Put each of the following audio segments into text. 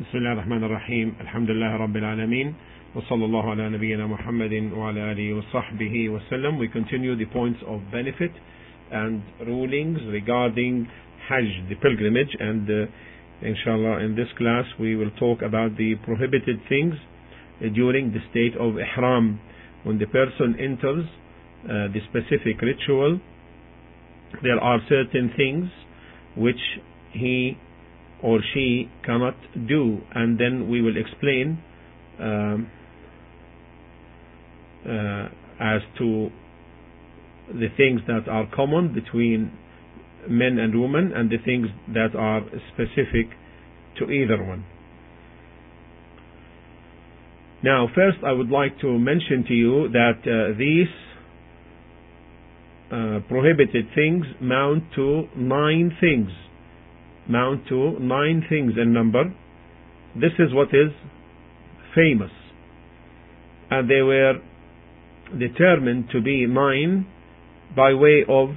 بسم الله الرحمن الرحيم الحمد لله رب العالمين وصلى الله على نبينا محمد وعلى آله وصحبه وسلم We continue the points of benefit and rulings regarding Hajj, the pilgrimage and uh, inshallah in this class we will talk about the prohibited things uh, during the state of Ihram when the person enters uh, the specific ritual there are certain things which he or she cannot do and then we will explain um, uh, as to the things that are common between men and women and the things that are specific to either one. Now, first, I would like to mention to you that uh, these uh, prohibited things mount to nine things. Mount to nine things in number. This is what is famous. And they were determined to be nine by way of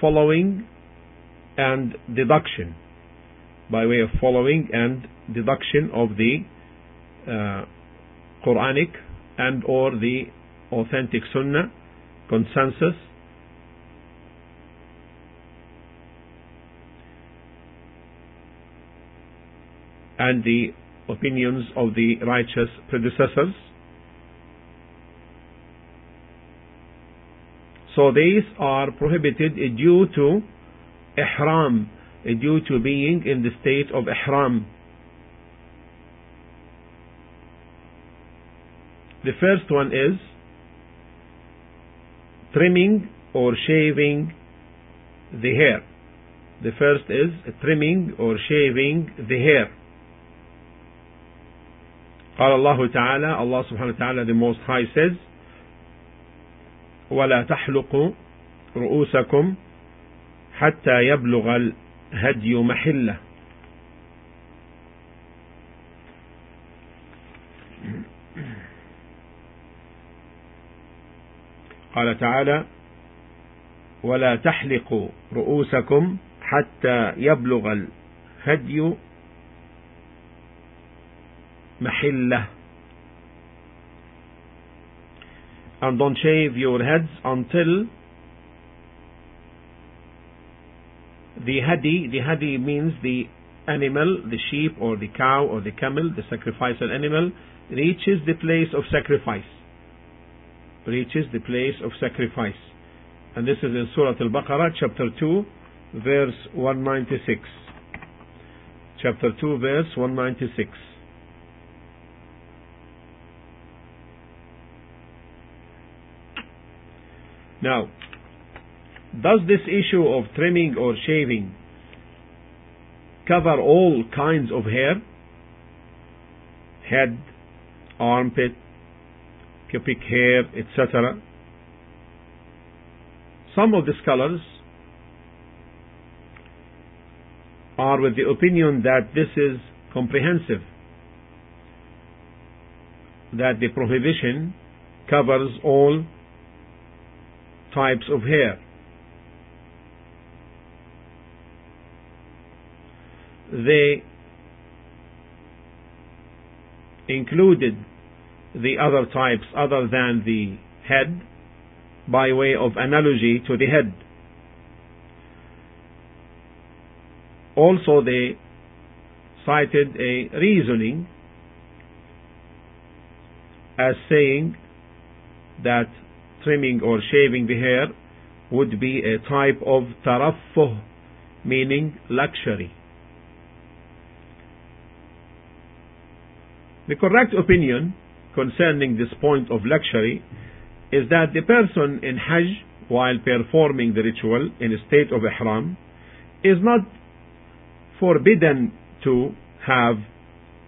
following and deduction. By way of following and deduction of the uh, Quranic and or the authentic Sunnah consensus and the opinions of the righteous predecessors. So these are prohibited eh, due to ihram, eh, due to being in the state of ihram. The first one is trimming or shaving the hair. The first is trimming or shaving the hair. قال الله تعالى subhanahu wa ta'ala the most high says ولا تحلقوا رؤوسكم حتى يبلغ الهدي محله. قال تعالى ولا تحلقوا رؤوسكم حتى يبلغ الهدي محله and don't shave your heads until the hadi, the hadi means the animal, the sheep or the cow or the camel, the sacrificial animal, reaches the place of sacrifice. Reaches the place of sacrifice. And this is in Surah Al-Baqarah, chapter 2, verse 196. Chapter 2, verse 196. Now, does this issue of trimming or shaving cover all kinds of hair? Head, armpit, pubic hair, etc. Some of the scholars are with the opinion that this is comprehensive, that the prohibition covers all types of hair. They included the other types other than the head by way of analogy to the head. Also, they cited a reasoning as saying that trimming or shaving the hair would be a type of taraffuh, meaning luxury. The correct opinion concerning this point of luxury is that the person in Hajj, while performing the ritual in a state of ihram, is not forbidden to have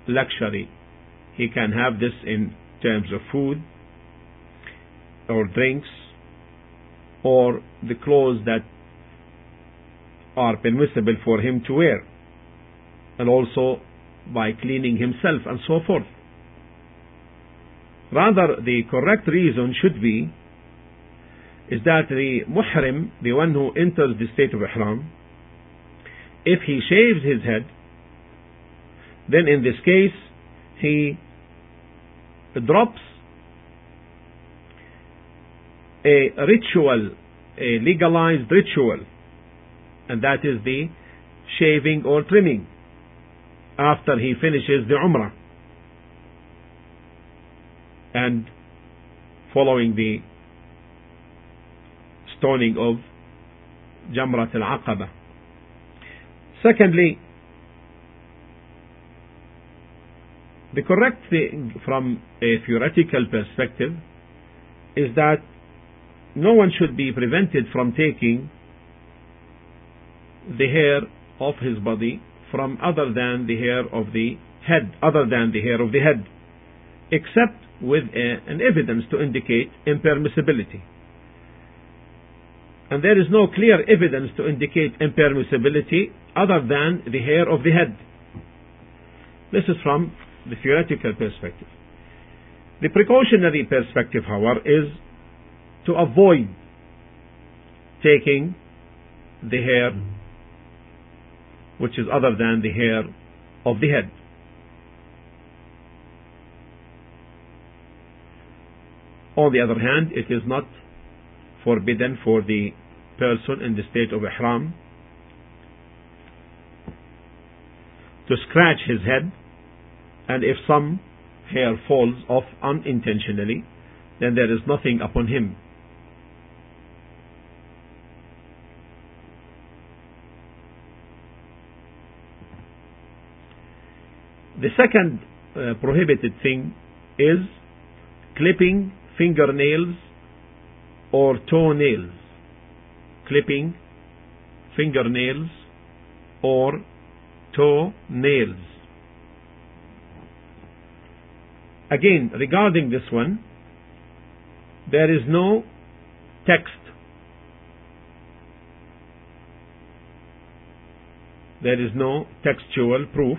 luxury. He can have this in terms of food, or drinks or the clothes that are permissible for him to wear and also by cleaning himself and so forth. Rather, the correct reason should be is that the muhrim, the one who enters the state of ihram, if he shaves his head, then in this case he drops a ritual, a legalized ritual, and that is the shaving or trimming after he finishes the Umrah and following the stoning of Jamrat al-Aqaba. Secondly, the correct thing from a theoretical perspective is that no one should be prevented from taking the hair of his body from other than the hair of the head, other than the hair of the head, except with a, an evidence to indicate impermissibility. And there is no clear evidence to indicate impermissibility other than the hair of the head. This is from the theoretical perspective. The precautionary perspective, however, is to avoid taking the hair which is other than the hair of the head. On the other hand, it is not forbidden for the person in the state of ihram to scratch his head and if some hair falls off unintentionally then there is nothing upon him The second uh, prohibited thing is clipping fingernails or toenails. Clipping fingernails or toenails. Again, regarding this one, there is no text. There is no textual proof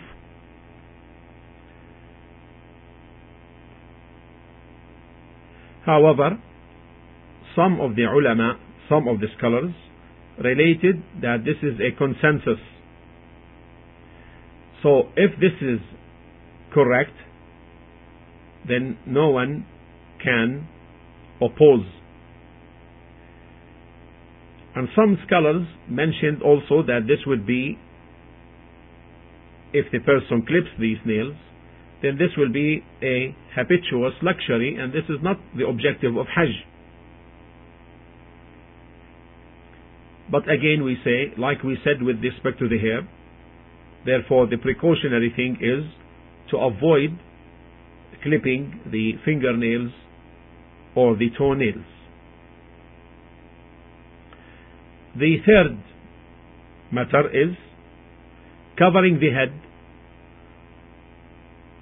However, some of the ulama, some of the scholars, related that this is a consensus. So if this is correct, then no one can oppose. And some scholars mentioned also that this would be if the person clips these nails, then this will be a habituous luxury and this is not the objective of Hajj. But again we say, like we said with respect to the hair, therefore the precautionary thing is to avoid clipping the fingernails or the toenails. The third matter is covering the head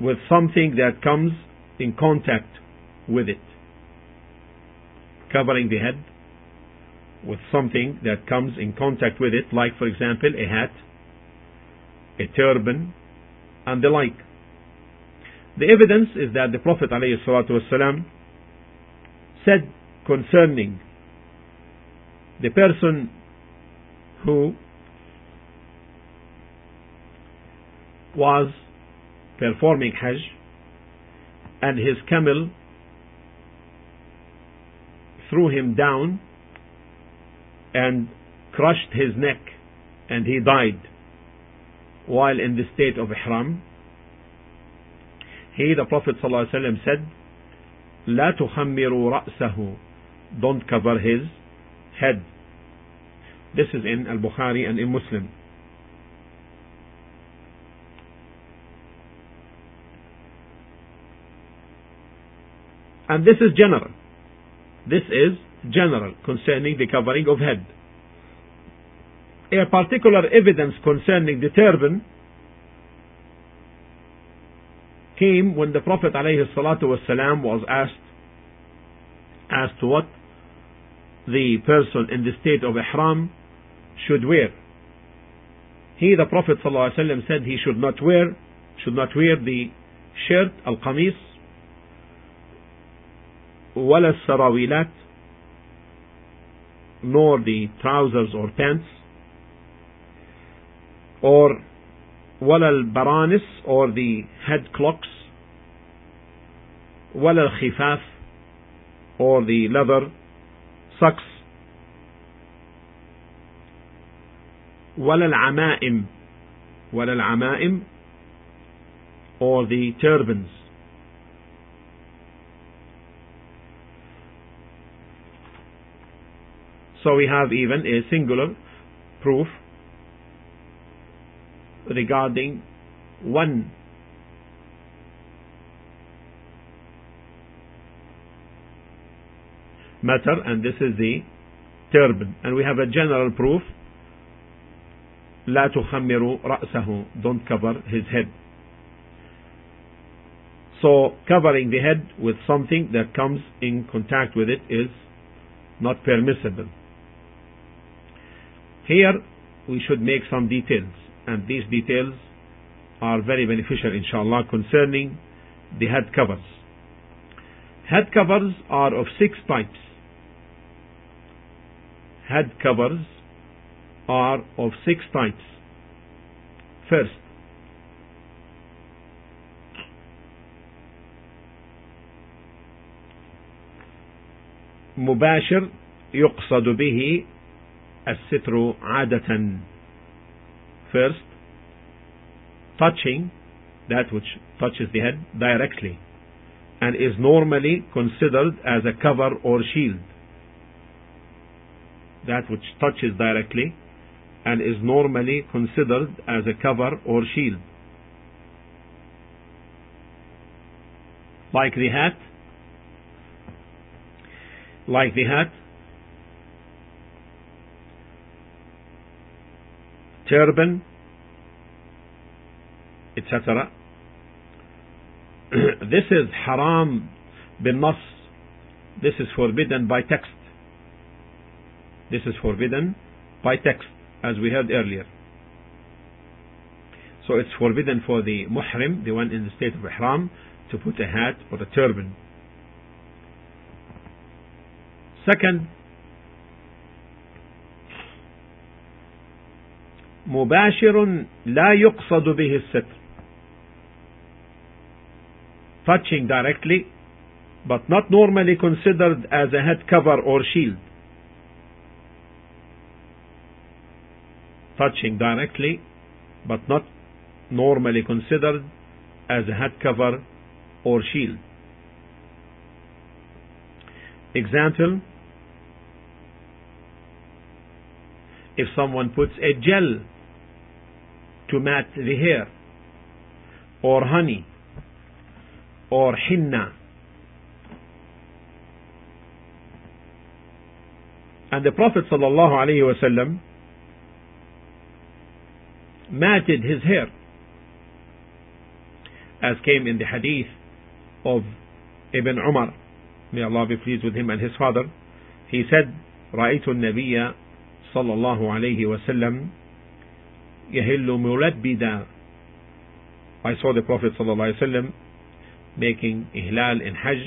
with something that comes in contact with it. Covering the head with something that comes in contact with it, like for example a hat, a turban, and the like. The evidence is that the Prophet ﷺ said concerning the person who was performing Hajj and his camel threw him down and crushed his neck and he died while in the state of Ihram. He, the Prophet ﷺ said, لا تخمروا رأسه Don't cover his head. This is in Al-Bukhari and in Muslim. And this is general. This is general concerning the covering of head. A particular evidence concerning the turban came when the Prophet ﷺ was asked as to what the person in the state of ihram should wear. He, the Prophet ﷺ, said he should not wear should not wear the shirt al-qamis ولا السراويلات nor the trousers or pants or ولا البرانس or the head clocks ولا الخفاف or the leather socks ولا العمائم ولا العمائم or the turbans so we have even a singular proof regarding one matter and this is the turban and we have a general proof لا تخمر رأسه don't cover his head so covering the head with something that comes in contact with it is not permissible here we should make some details and these details are very beneficial inshallah concerning the head covers head covers are of six types head covers are of six types. First, مباشر يقصد به الستر عادة. First, touching that which touches the head directly and is normally considered as a cover or shield. That which touches directly and is normally considered as a cover or shield. Like the hat, like the hat, turban, etc. this is haram bin nas. This is forbidden by text. This is forbidden by text as we heard earlier. So it's forbidden for the muhrim, the one in the state of ihram, to put a hat or a turban. Second, مباشر لا يقصد به الستر touching directly but not normally considered as a head cover or shield touching directly but not normally considered as a head cover or shield. Example if someone puts a gel to mat the hair or honey or henna and the Prophet sallallahu alaihi wasallam matted his hair as came in the hadith of Ibn Umar may Allah be pleased with him and his father he said رأيت النبي صلى الله عليه وسلم يهل ملبدا I saw the Prophet صلى الله عليه وسلم making ihlal in Hajj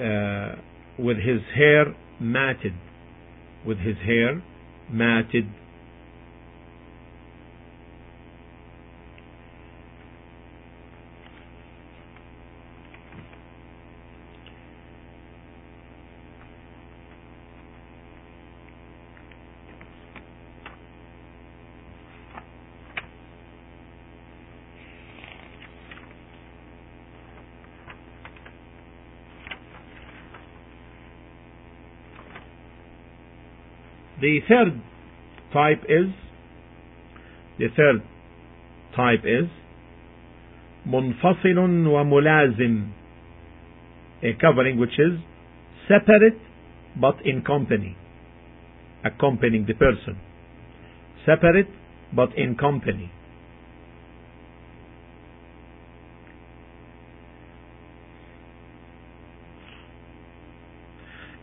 uh, with his hair matted with his hair matted The third type is the third type is منفصل وملازم a covering which is separate but in company accompanying the person separate but in company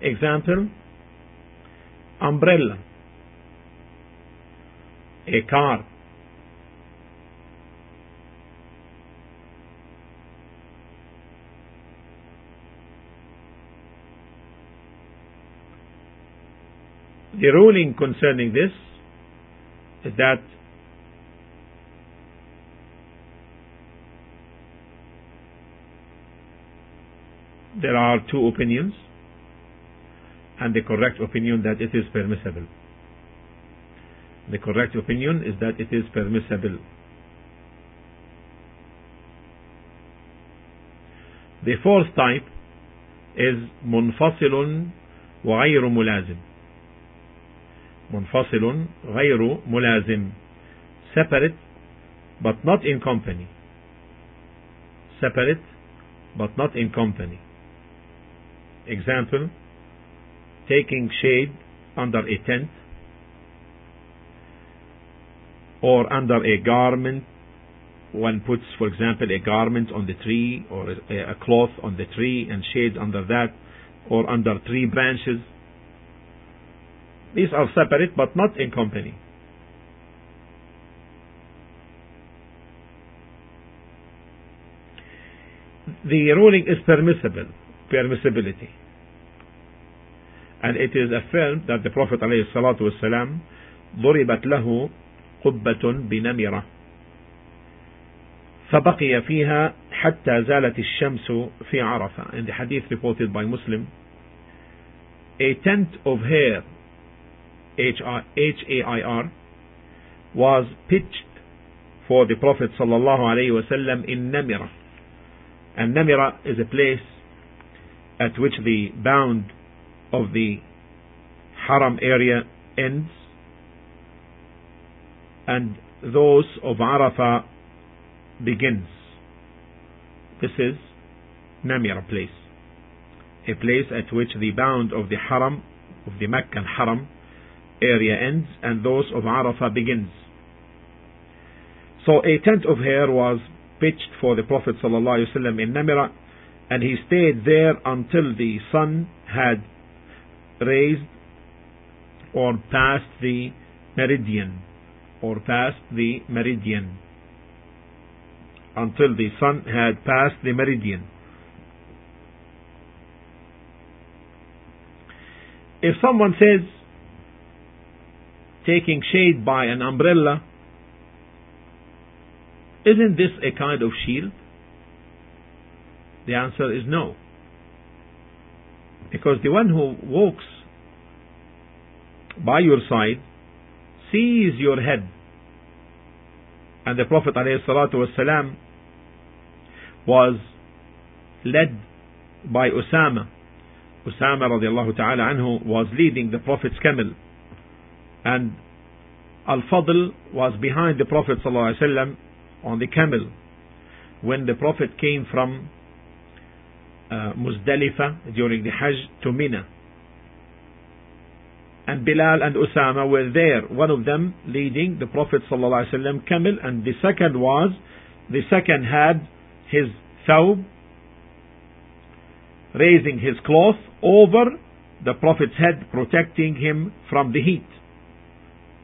example umbrella, a car, The ruling concerning this is that there are two opinions and the correct opinion that it is permissible. The correct opinion is that it is permissible. The fourth type is منفصل وغير ملازم. منفصل غير ملازم. Separate but not in company. Separate but not in company. Example, taking shade under a tent or under a garment. One puts for example a garment on the tree or a, a, cloth on the tree and shades under that or under tree branches. These are separate but not in company. The ruling is permissible permissibility and it is affirmed that the Prophet ﷺ ضربت له قبة بنمرة فبقي فيها حتى زالت الشمس في عرفة in the hadith reported by Muslim a tent of hair H-A-I-R was pitched for the Prophet sallallahu alaihi wasallam in Namira and Namira is a place at which the bound of the Haram area ends and those of Arafah begins. This is Namira place. A place at which the bound of the Haram, of the Meccan Haram area ends and those of Arafah begins. So a tent of hair was pitched for the Prophet ﷺ in Namira and he stayed there until the sun had raised or passed the meridian or past the meridian until the sun had passed the meridian. If someone says taking shade by an umbrella, isn't this a kind of shield? The answer is no. Because the one who walks by your side sees your head. And the Prophet ﷺ was led by Usama. Usama radiallahu ta'ala anhu was leading the Prophet's camel. And Al-Fadl was behind the Prophet on the camel. When the Prophet came from Muzdalifah during the Hajj to Mina and Bilal and Usama were there. One of them leading the Prophet ﷺ camel, and the second was, the second had his thawb, raising his cloth over the Prophet's head, protecting him from the heat.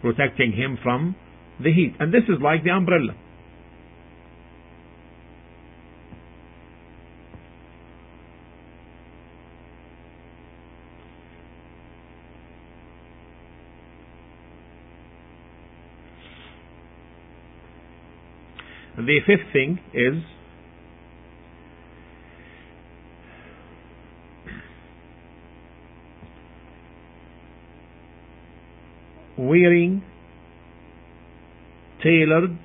Protecting him from the heat. And this is like the umbrella. The fifth thing is wearing tailored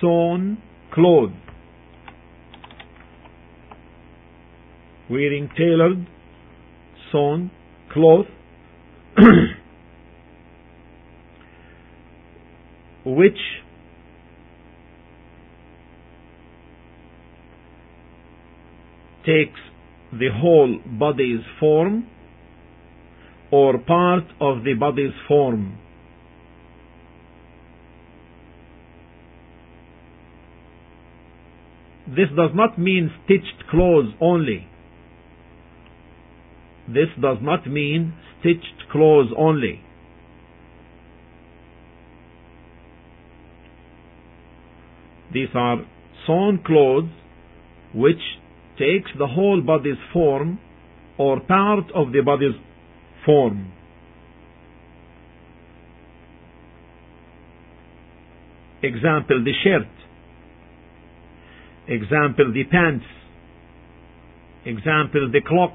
sewn clothes. Wearing tailored sewn cloth which takes the whole body's form or part of the body's form. This does not mean stitched clothes only. This does not mean stitched clothes only. These are sewn clothes which takes the whole body's form or part of the body's form. Example, the shirt. Example, the pants. example, the clock.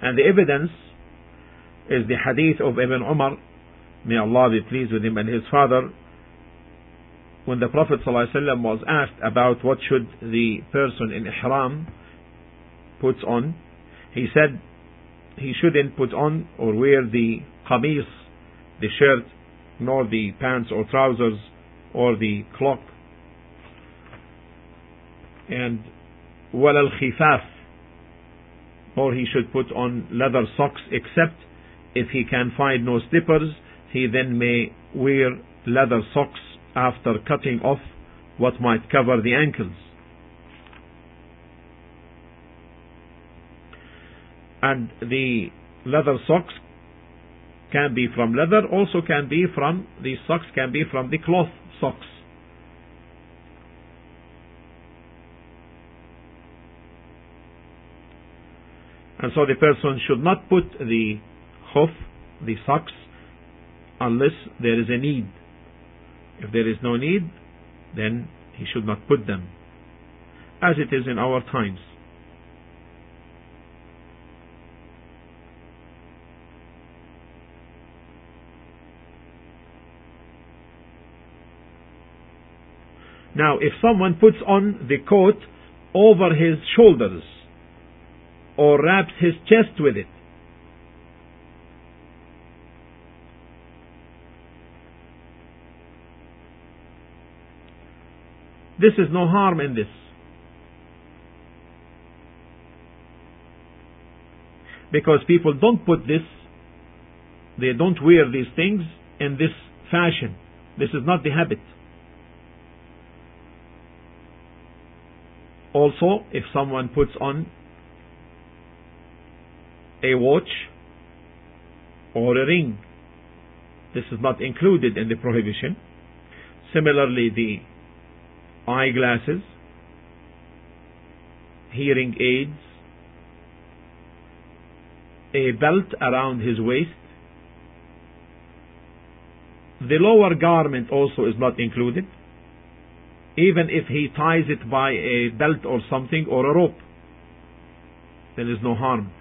And the evidence is the hadith of Ibn Umar, may Allah be pleased with him and his father, when the Prophet ﷺ was asked about what should the person in ihram puts on, he said he shouldn't put on or wear the qamis, the shirt, nor the pants or trousers or the cloak. And walal khifaf, or he should put on leather socks except if he can find no slippers, he then may wear leather socks after cutting off what might cover the ankles. And the leather socks can be from leather, also can be from, these socks can be from the cloth socks. And so the person should not put the khuf, the socks, unless there is a need. If there is no need, then he should not put them, as it is in our times. Now, if someone puts on the coat over his shoulders or wraps his chest with it, This is no harm in this. Because people don't put this, they don't wear these things in this fashion. This is not the habit. Also, if someone puts on a watch or a ring, this is not included in the prohibition. Similarly, the eyeglasses, hearing aids, a belt around his waist. The lower garment also is not included, even if he ties it by a belt or something or a rope. There is no harm.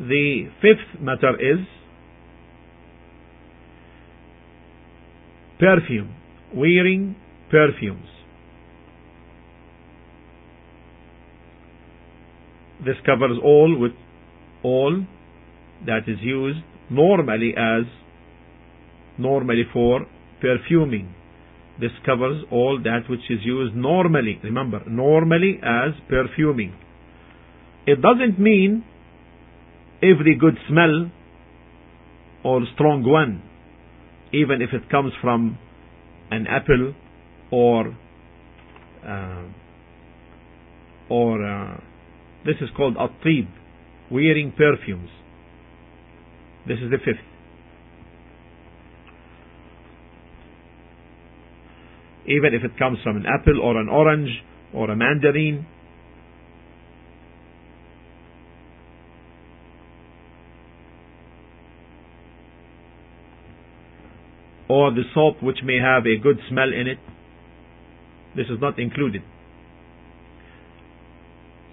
The fifth matter is perfume, wearing perfumes. This covers all with all that is used normally as normally for perfuming. This covers all that which is used normally, remember, normally as perfuming. It doesn't mean every good smell or strong one, even if it comes from an apple or uh, or uh, this is called at-tib, wearing perfumes. This is the fifth. Even if it comes from an apple or an orange or a mandarin or the soap which may have a good smell in it. This is not included.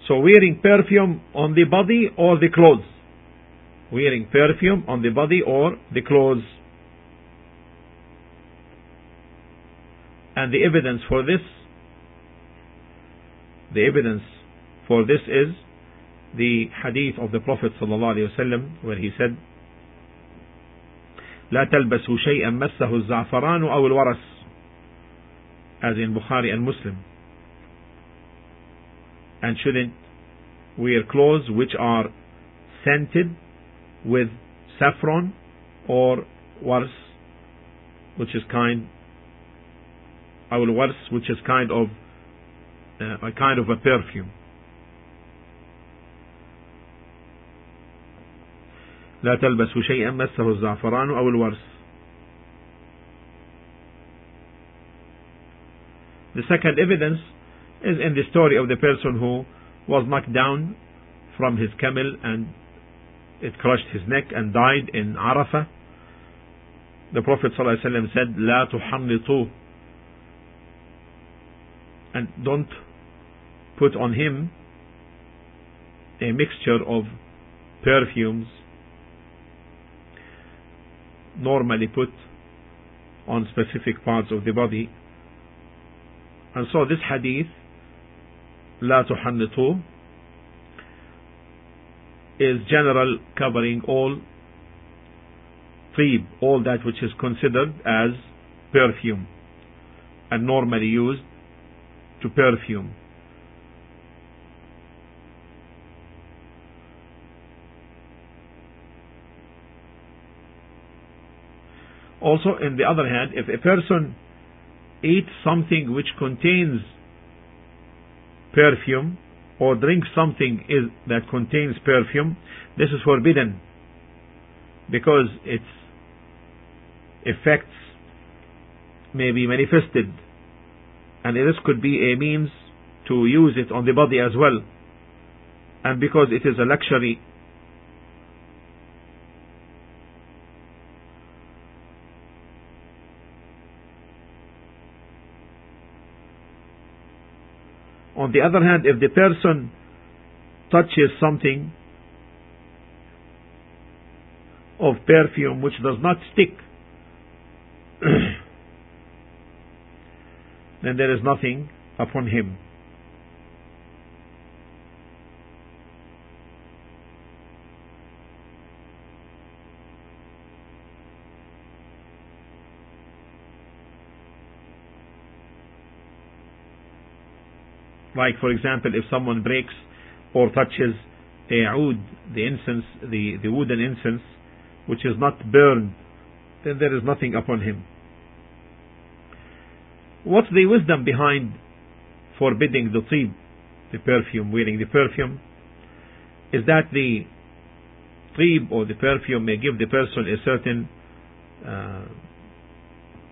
So wearing perfume on the body or the clothes. Wearing perfume on the body or the clothes. And the evidence for this, the evidence for this is the hadith of the Prophet ﷺ where he said, لا تلبسوا شيئا مسه الزعفران أو الورس as in Bukhari and Muslim and shouldn't wear clothes which are scented with saffron or wars which is kind أو الورس which is kind of uh, a kind of a perfume لا تلبسوا شيئا مسه الزعفران أو الورس The second evidence is in the story of the person who was knocked down from his camel and it crushed his neck and died in Arafah. The Prophet ﷺ said, لا تحنطوا and don't put on him a mixture of perfumes normally put on specific parts of the body. And so this hadith, لا تحنطوا, is general covering all طيب, all that which is considered as perfume and normally used to perfume. Also, in the other hand, if a person eats something which contains perfume or drinks something is, that contains perfume, this is forbidden because its effects may be manifested. And this could be a means to use it on the body as well. And because it is a luxury On the other hand, if the person touches something of perfume which does not stick, then there is nothing upon him. Like, for example, if someone breaks or touches a oud, the incense, the, the wooden incense, which is not burned, then there is nothing upon him. What's the wisdom behind forbidding the tib, the perfume, wearing the perfume? Is that the tib or the perfume may give the person a certain uh,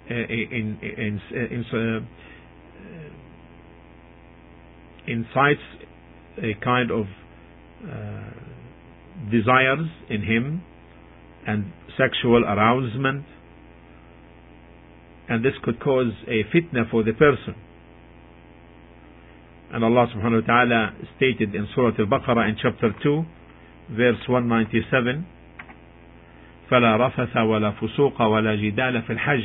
in, in, in, in incites a kind of uh, desires in him and sexual arousement and this could cause a fitna for the person and Allah subhanahu wa ta'ala stated in Surah Al-Baqarah in chapter 2 verse 197 فلا رفث ولا فسوق ولا جدال في الحج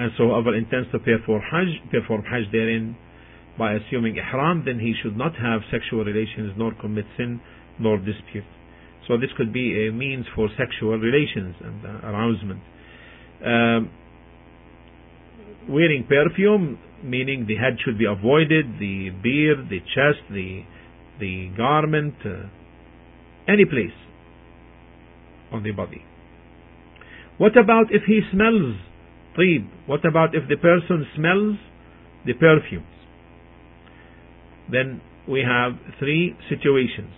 and so whoever intends to perform Hajj, perform Hajj therein by assuming Ihram, then he should not have sexual relations, nor commit sin, nor dispute. So this could be a means for sexual relations and uh, arousement. Um, wearing perfume, meaning the head should be avoided, the beard, the chest, the the garment, uh, any place on the body. What about if he smells طيب? What about if the person smells the perfumes? Then we have three situations.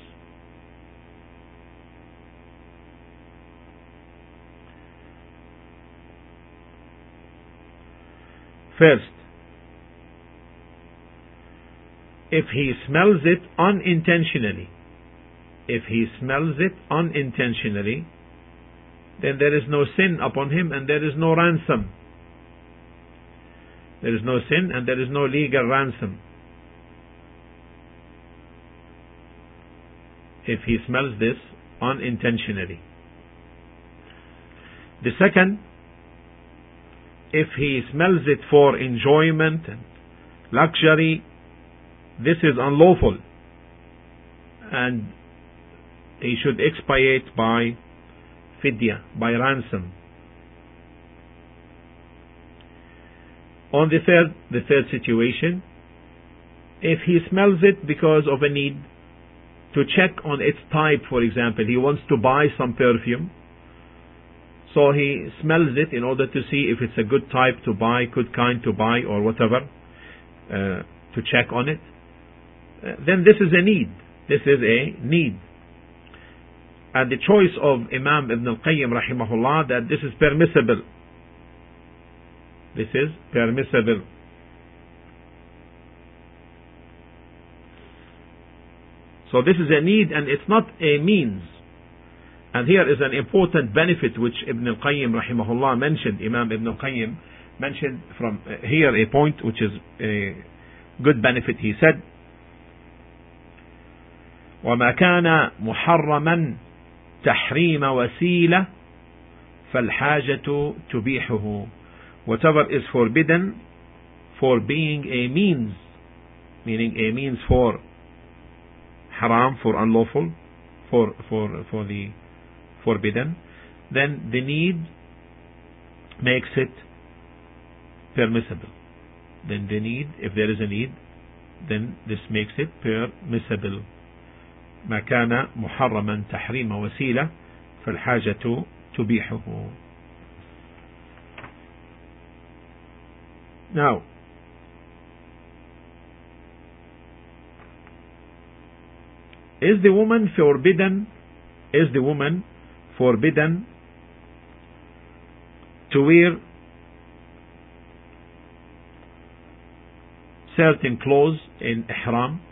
First, if he smells it unintentionally, if he smells it unintentionally, then there is no sin upon him and there is no ransom. there is no sin and there is no legal ransom. If he smells this unintentionally. The second, if he smells it for enjoyment and luxury, this is unlawful and he should expiate by fidya, by ransom. On the third, the third situation, if he smells it because of a need, to check on its type, for example. He wants to buy some perfume. So he smells it in order to see if it's a good type to buy, good kind to buy, or whatever, uh, to check on it. Uh, then this is a need. This is a need. And the choice of Imam Ibn al-Qayyim rahimahullah that this is permissible. This is permissible. So this is a need and it's not a means. And here is an important benefit which Ibn al-Qayyim rahimahullah mentioned, Imam Ibn al-Qayyim mentioned from uh, here a point which is a good benefit. He said, وما كان محرما تحريم وسيلة فالحاجة تبيحه whatever is forbidden for being a means meaning a means for haram for unlawful for for for the forbidden then the need makes it permissible then the need if there is a need then this makes it permissible ما كان محرما تحريم وسيلة فالحاجة تبيحه Now, is the woman forbidden? Is the woman forbidden to wear certain clothes in ihram?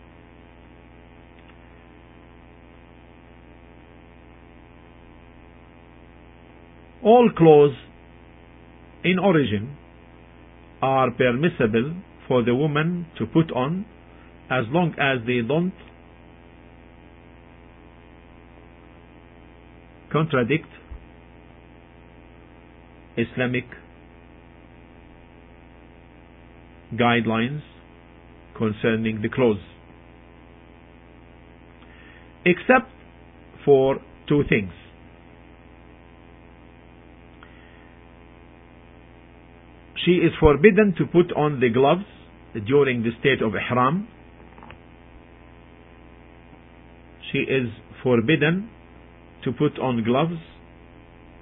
All clothes in origin are permissible for the woman to put on as long as they don't contradict Islamic guidelines concerning the clothes. Except for two things she is forbidden to put on the gloves during the state of ihram. She is forbidden to put on gloves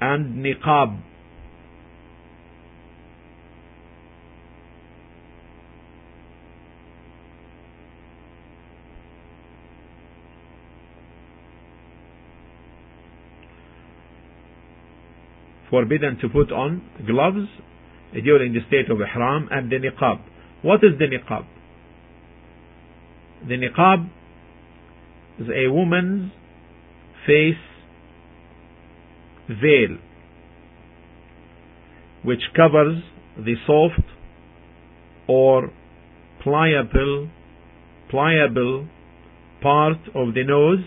and niqab. Forbidden to put on gloves during the state of ihram and the niqab. What is the niqab? The niqab is a woman's face veil which covers the soft or pliable pliable part of the nose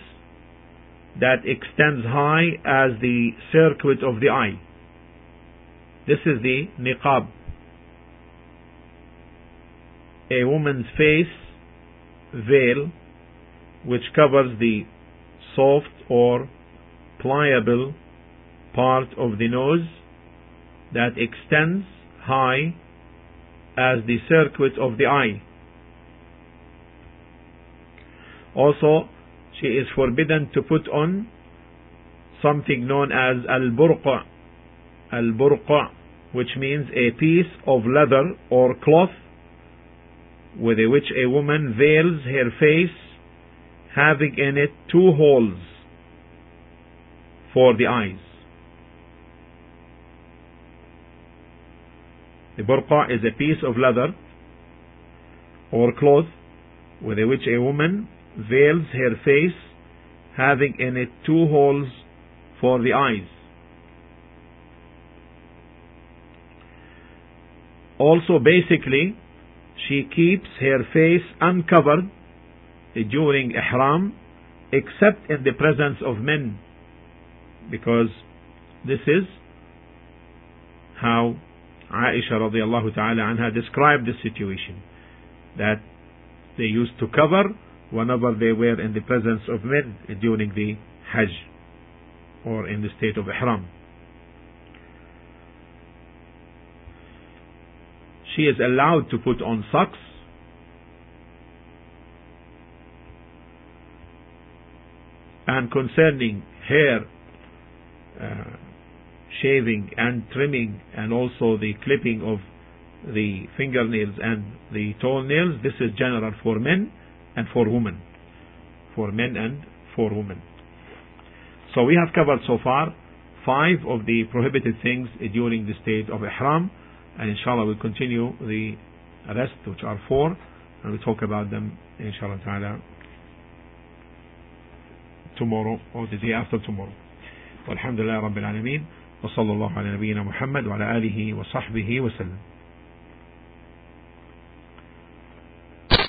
that extends high as the circuit of the eye this is the niqab. A woman's face veil which covers the soft or pliable part of the nose that extends high as the circuit of the eye. Also, she is forbidden to put on something known as al-burqa al-burqa, which means a piece of leather or cloth with which a woman veils her face, having in it two holes for the eyes. The burqa is a piece of leather or cloth with which a woman veils her face, having in it two holes for the eyes. Also, basically, she keeps her face uncovered during ihram except in the presence of men because this is how Aisha radiallahu ta'ala anha described the situation that they used to cover whenever they were in the presence of men during the Hajj or in the state of Ihram. She is allowed to put on socks And concerning hair uh, shaving and trimming and also the clipping of the fingernails and the toenails, this is general for men and for women. For men and for women. So we have covered so far five of the prohibited things during the state of ihram and inshallah we'll continue the rest which are four and we'll talk about them inshallah ta'ala tomorrow or the day after tomorrow والحمد لله رب العالمين وصلى الله على نبينا محمد وعلى آله وصحبه وسلم